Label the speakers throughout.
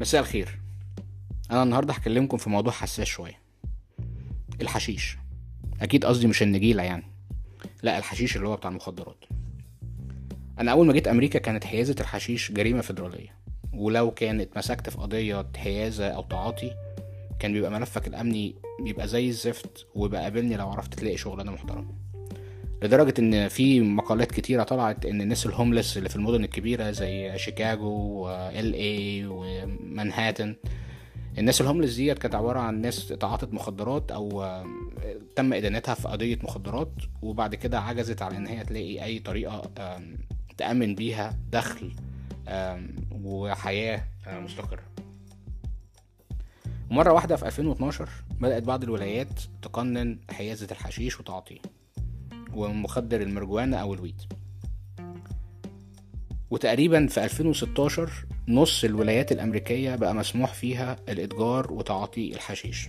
Speaker 1: مساء الخير. أنا النهارده هكلمكم في موضوع حساس شوية. الحشيش. أكيد قصدي مش النجيلة يعني. لا الحشيش اللي هو بتاع المخدرات. أنا أول ما جيت أمريكا كانت حيازة الحشيش جريمة فيدرالية. ولو كان اتمسكت في قضية حيازة أو تعاطي كان بيبقى ملفك الأمني بيبقى زي الزفت ويبقى قابلني لو عرفت تلاقي شغلانة محترمة. لدرجة إن في مقالات كتيرة طلعت إن الناس الهوملس اللي في المدن الكبيرة زي شيكاغو وال اي ومنهاتن الناس الهوملس ديت كانت عبارة عن ناس تعاطت مخدرات أو تم إدانتها في قضية مخدرات وبعد كده عجزت على إن هي تلاقي أي طريقة تأمن بيها دخل وحياة مستقرة. مرة واحدة في 2012 بدأت بعض الولايات تقنن حيازة الحشيش وتعاطيه ومخدر المرجوانا أو الويد وتقريبا في 2016 نص الولايات الأمريكية بقى مسموح فيها الإتجار وتعاطي الحشيش.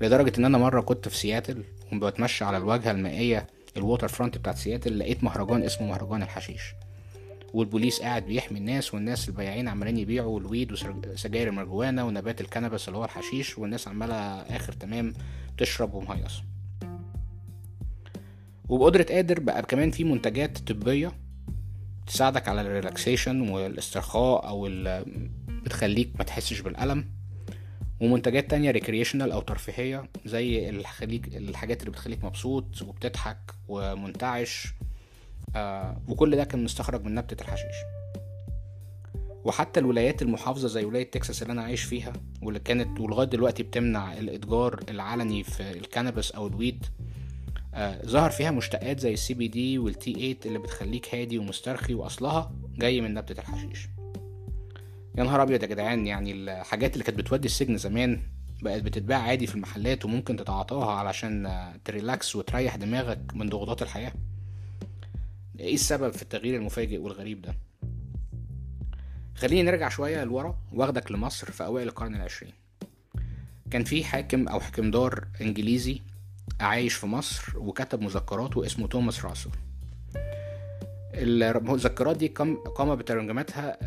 Speaker 1: لدرجة إن أنا مرة كنت في سياتل وبتمشى على الواجهة المائية ال waterfront بتاعت سياتل لقيت مهرجان اسمه مهرجان الحشيش. والبوليس قاعد بيحمي الناس والناس البياعين عمالين يبيعوا ال weed وسجاير المرجوانا ونبات ال cannabis اللي هو الحشيش والناس عمالة آخر تمام تشرب ومهيصة وبقدرة قادر بقى كمان في منتجات طبية تساعدك على ال relaxation والاسترخاء أو بتخليك ما تحسش بالألم. ومنتجات تانية recreational أو ترفيهية زي الحاجات اللي بتخليك مبسوط وبتضحك ومنتعش. آه وكل ده كان مستخرج من نبتة الحشيش. وحتى الولايات المحافظة زي ولاية تكساس اللي أنا عايش فيها واللي كانت ولغاية دلوقتي بتمنع الإتجار العلني في ال cannabis أو ال weed ظهر فيها مشتقات زي ال CBD وال T8 اللي بتخليك هادي ومسترخي وأصلها جاي من نبتة الحشيش. يا نهار أبيض يا جدعان يعني الحاجات اللي كانت بتودي السجن زمان بقت بتتباع عادي في المحلات وممكن تتعاطاها علشان ت relax وتريح دماغك من ضغوطات الحياة. إيه السبب في التغيير المفاجئ والغريب ده؟ خليني نرجع شوية لورا واخدك لمصر في أوائل القرن العشرين. كان في حاكم أو حكمدار إنجليزي عايش في مصر وكتب مذكرات واسمه توماس راسل. المذكرات دي قام بترجمتها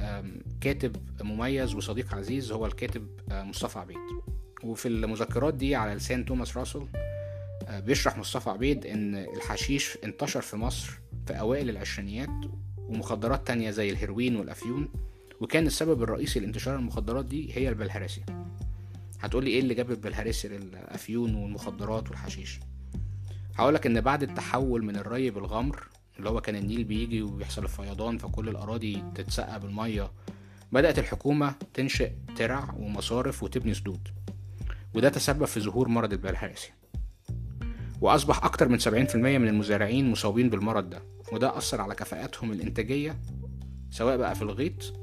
Speaker 1: كاتب مميز وصديق عزيز هو الكاتب مصطفى عبيد. وفي المذكرات دي على لسان توماس راسل بيشرح مصطفى عبيد إن الحشيش انتشر في مصر في أوائل العشرينيات ومخدرات تانية زي الهيروين والأفيون وكان السبب الرئيسي لانتشار المخدرات دي هي البلهارسيا هتقولي إيه اللي جاب البلهارسيا للافيون والمخدرات والحشيش؟ هقولك إن بعد التحول من الري بالغمر اللي هو كان النيل بيجي وبيحصل الفيضان فكل الأراضي تتسقى بالمية بدأت الحكومة تنشئ ترع ومصارف وتبني سدود. وده تسبب في ظهور مرض البلهارسيا وأصبح أكتر من 70% من المزارعين مصابين بالمرض ده. وده أثر على كفاءاتهم الإنتاجية سواء بقى في الغيط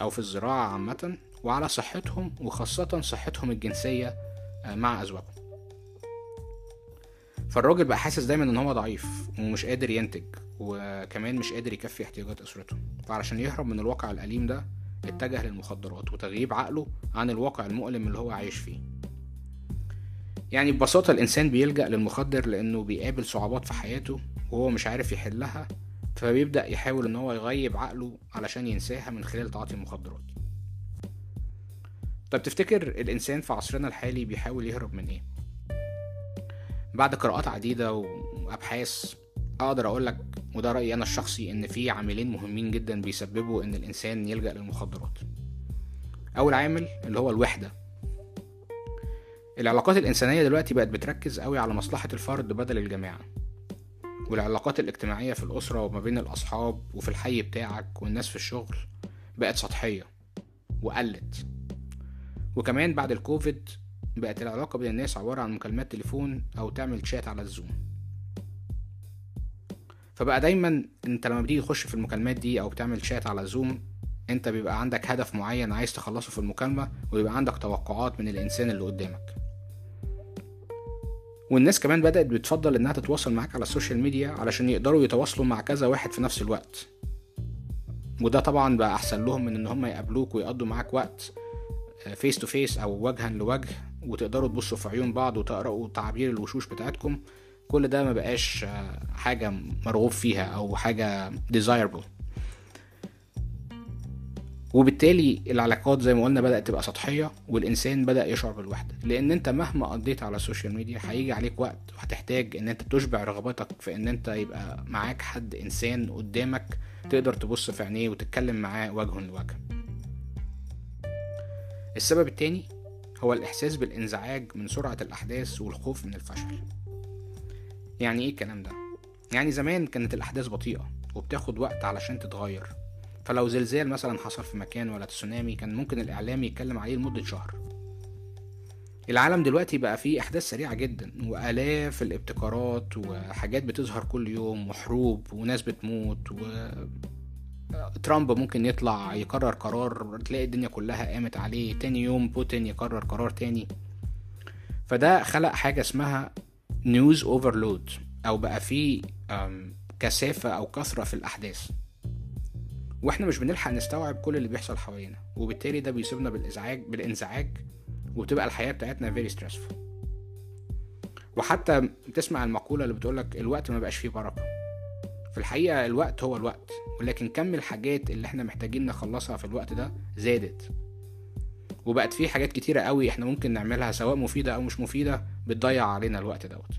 Speaker 1: أو في الزراعة عامة وعلى صحتهم وخاصة صحتهم الجنسية مع أزواجهم. فالراجل بقى حاسس دايما إن هو ضعيف ومش قادر ينتج وكمان مش قادر يكفي احتياجات أسرته. فعلشان يهرب من الواقع الأليم ده اتجه للمخدرات وتغييب عقله عن الواقع المؤلم اللي هو عايش فيه. يعني ببساطة الإنسان بيلجأ للمخدر لأنه بيقابل صعوبات في حياته وهو مش عارف يحلها فبيبدأ يحاول إن هو يغيب عقله علشان ينساها من خلال تعاطي المخدرات. طب تفتكر الإنسان في عصرنا الحالي بيحاول يهرب من إيه؟ بعد قراءات عديدة وأبحاث أقدر أقولك وده رأيي أنا الشخصي إن في عاملين مهمين جدا بيسببوا إن الإنسان يلجأ للمخدرات. أول عامل اللي هو الوحدة. العلاقات الإنسانية دلوقتي بقت بتركز قوي على مصلحة الفرد بدل الجماعة. والعلاقات الاجتماعية في الأسرة وما بين الأصحاب وفي الحي بتاعك والناس في الشغل بقت سطحية وقلت. وكمان بعد الكوفيد بقت العلاقة بين الناس عبارة عن مكالمات تليفون أو تعمل شات على الزوم فبقى دايما أنت لما بتيجي تخش في المكالمات دي أو بتعمل شات على زوم أنت بيبقى عندك هدف معين عايز تخلصه في المكالمة ويبقى عندك توقعات من الإنسان اللي قدامك. والناس كمان بدأت بتفضل إنها تتواصل معاك على ال social media علشان يقدروا يتواصلوا مع كذا واحد في نفس الوقت. وده طبعا بقى أحسن لهم من إن هم يقابلوك ويقضوا معاك وقت face to face أو وجها لوجه وتقدروا تبصوا في عيون بعض وتقرأوا تعابير الوشوش بتاعتكم كل ده ما بقاش حاجة مرغوب فيها أو حاجة desirable. وبالتالي العلاقات زي ما قلنا بدأت تبقى سطحية والإنسان بدأ يشعر بالوحدة. لأن أنت مهما قضيت على السوشيال ميديا هيجي عليك وقت وهتحتاج إن أنت تشبع رغبتك في إن أنت يبقى معاك حد إنسان قدامك تقدر تبص في عينيه وتتكلم معاه وجها لوجه. السبب التاني هو الإحساس بالإنزعاج من سرعة الأحداث والخوف من الفشل. يعني إيه الكلام ده؟ يعني زمان كانت الأحداث بطيئة وبتاخد وقت علشان تتغير. فلو زلزال مثلا حصل في مكان ولا تسونامي كان ممكن الإعلام يتكلم عليه لمدة شهر. العالم دلوقتي بقى فيه أحداث سريعة جدا وآلاف الابتكارات وحاجات بتظهر كل يوم وحروب وناس بتموت و ترامب ممكن يطلع يقرر قرار تلاقي الدنيا كلها قامت عليه. تاني يوم بوتين يقرر قرار تاني. فده خلق حاجة اسمها نيوز اوفرلود أو بقى فيه كثافة أو كثرة في الأحداث. وإحنا مش بنلحق نستوعب كل اللي بيحصل حوالينا وبالتالي ده بيصيبنا بالإزعاج بالإنزعاج وبتبقى الحياة بتاعتنا very stressful. وحتى تسمع المقولة اللي بتقولك الوقت ما بقاش فيه بركة. في الحقيقة الوقت هو الوقت ولكن كم الحاجات اللي إحنا محتاجين نخلصها في الوقت ده زادت. وبقت في حاجات كتيرة قوي إحنا ممكن نعملها سواء مفيدة أو مش مفيدة بتضيع علينا الوقت دوت.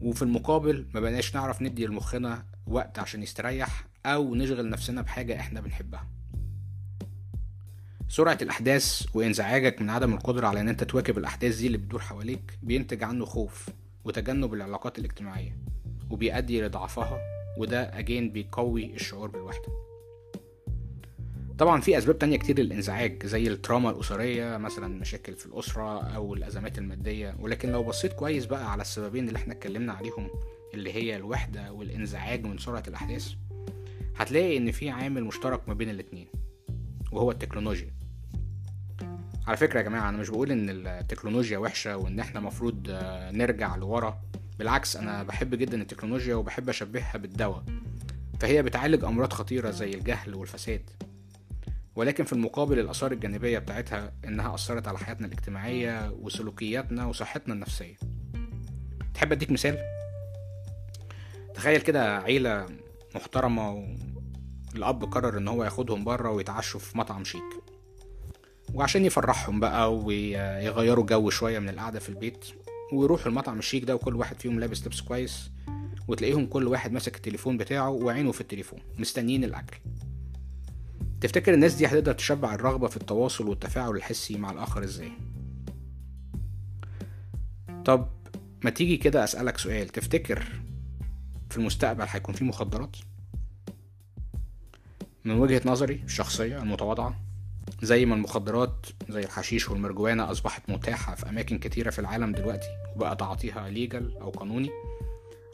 Speaker 1: وفي المقابل ما بقناش نعرف ندي لمخنا وقت عشان يستريح أو نشغل نفسنا بحاجة إحنا بنحبها. سرعة الأحداث وإنزعاجك من عدم القدرة على إن أنت تواكب الأحداث دي اللي بتدور حواليك بينتج عنه خوف وتجنب العلاقات الاجتماعية. وبيؤدي لضعفها وده أجين بيقوي الشعور بالوحدة. طبعا في أسباب تانية كتير للإنزعاج زي التراما الأسرية مثلا مشاكل في الأسرة أو الأزمات المادية. ولكن لو بصيت كويس بقى على السببين اللي إحنا اتكلمنا عليهم اللي هي الوحدة والإنزعاج من سرعة الأحداث هتلاقي إن في عامل مشترك ما بين الاتنين وهو التكنولوجيا. على فكرة يا جماعة أنا مش بقول إن التكنولوجيا وحشة وإن إحنا مفروض نرجع لورا. بالعكس أنا بحب جدا التكنولوجيا وبحب أشبهها بالدواء فهي بتعالج أمراض خطيرة زي الجهل والفساد. ولكن في المقابل الآثار الجانبية بتاعتها إنها أثرت على حياتنا الاجتماعية وسلوكياتنا وصحتنا النفسية. تحب أديك مثال؟ تخيل كده عيلة محترمة والأب قرر إن هو ياخدهم بره ويتعشوا في مطعم شيك. وعشان يفرحهم بقى ويغيروا جو شوية من القعدة في البيت ويروحوا المطعم الشيك ده وكل واحد فيهم لابس لبس كويس وتلاقيهم كل واحد ماسك التليفون بتاعه وعينه في التليفون مستنيين الأكل تفتكر الناس دي هتقدر تشبع الرغبة في التواصل والتفاعل الحسي مع الآخر إزاي؟ طب ما تيجي كده أسألك سؤال تفتكر في المستقبل هيكون في مخدرات؟ من وجهة نظري الشخصية المتواضعة زي ما المخدرات زي الحشيش والمرجوانة أصبحت متاحة في أماكن كتيرة في العالم دلوقتي وبقى تعاطيها legal أو قانوني.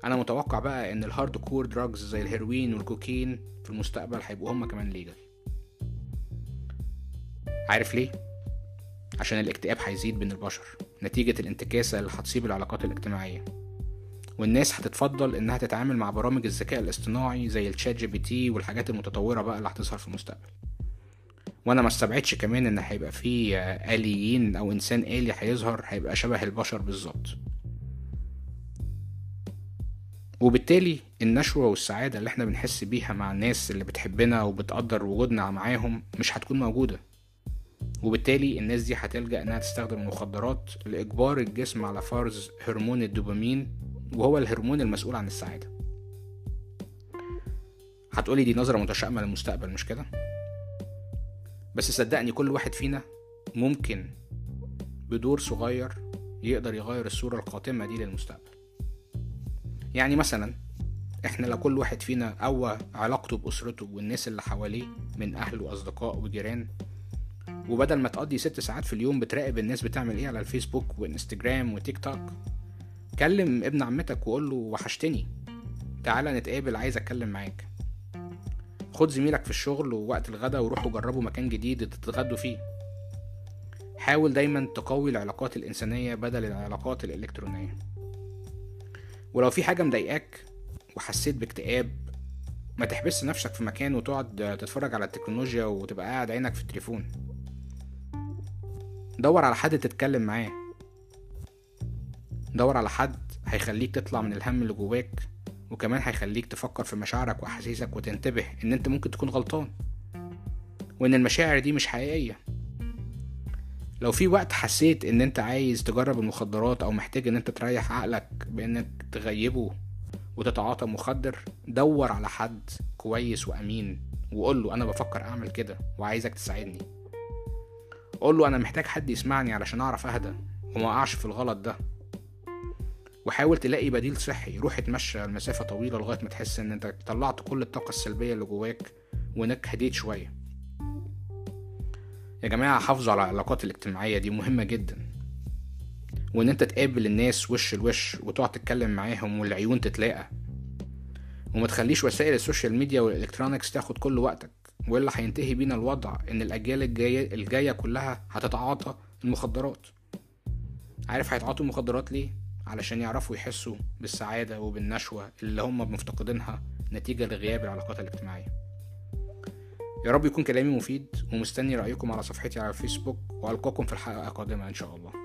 Speaker 1: أنا متوقع بقى إن ال hard core drugs زي الهيروين والكوكايين في المستقبل هيبقوا هما كمان legal عارف ليه؟ عشان الاكتئاب هيزيد بين البشر. نتيجة الانتكاسة اللي هتصيب العلاقات الاجتماعية. والناس هتفضل إنها تتعامل مع برامج الذكاء الاصطناعي زي ال ChatGPT والحاجات المتطورة بقى اللي هتظهر في المستقبل. وأنا ما استبعدش كمان ان هيبقى في آليين أو انسان آلي هيظهر هيبقى شبه البشر بالظبط. وبالتالي النشوة والسعادة اللي إحنا بنحس بيها مع الناس اللي بتحبنا وبتقدر وجودنا معاهم مش هتكون موجودة. وبالتالي الناس دي هتلجأ إنها تستخدم المخدرات لإجبار الجسم على فرز هرمون الدوبامين وهو الهرمون المسؤول عن السعادة. هتقولي دي نظرة متشائمة للمستقبل مش كده؟ بس صدقني كل واحد فينا ممكن بدور صغير يقدر يغير الصورة القاتمة دي للمستقبل. يعني مثلا إحنا لو كل واحد فينا قوى علاقته بأسرته والناس اللي حواليه من أهل وأصدقاء وجيران وبدل ما تقضي ست ساعات في اليوم بتراقب الناس بتعمل إيه على الفيسبوك وإنستجرام وتيك توك كلم ابن عمتك وقول له وحشتني تعالى نتقابل عايز أتكلم معاك. خد زميلك في الشغل ووقت الغدا وروحوا جربوا مكان جديد تتغدوا فيه. حاول دايما تقوي العلاقات الإنسانية بدل العلاقات الإلكترونية. ولو في حاجة مضايقاك وحسيت باكتئاب ما تحبس نفسك في مكان وتقعد تتفرج على التكنولوجيا وتبقى قاعد عينك في التليفون. دور على حد تتكلم معاه. دور على حد هيخليك تطلع من الهم اللي جواك. وكمان هيخليك تفكر في مشاعرك وأحاسيسك وتنتبه إن أنت ممكن تكون غلطان وإن المشاعر دي مش حقيقية. لو في وقت حسيت إن أنت عايز تجرب المخدرات أو محتاج إن أنت تريح عقلك بإنك تغيبه وتتعاطى مخدر دور على حد كويس وأمين وقول له أنا بفكر أعمل كده وعايزك تساعدني. قول له أنا محتاج حد يسمعني علشان أعرف أهدى وما أقعش في الغلط ده. وحاول تلاقي بديل صحي. روح اتمشى المسافة طويلة لغاية ما تحس إن أنت طلعت كل الطاقة السلبية اللي جواك وانك هديت شوية. يا جماعة حافظوا على العلاقات الاجتماعية دي مهمة جدا. وإن أنت تقابل الناس وش لوش وتقعد تتكلم معاهم والعيون تتلاقى. وما تخليش وسائل ال social media وال electronics تاخد كل وقتك. والا هينتهي بينا الوضع إن الأجيال الجايه الجاية كلها هتتعاطى المخدرات. عارف هيتعاطوا المخدرات ليه؟ علشان يعرفوا يحسوا بالسعادة وبالنشوة اللي هم مفتقدينها نتيجة لغياب العلاقات الاجتماعية. يا رب يكون كلامي مفيد ومستني رأيكم على صفحتي على الفيسبوك وألقاكم في الحلقة القادمة إن شاء الله.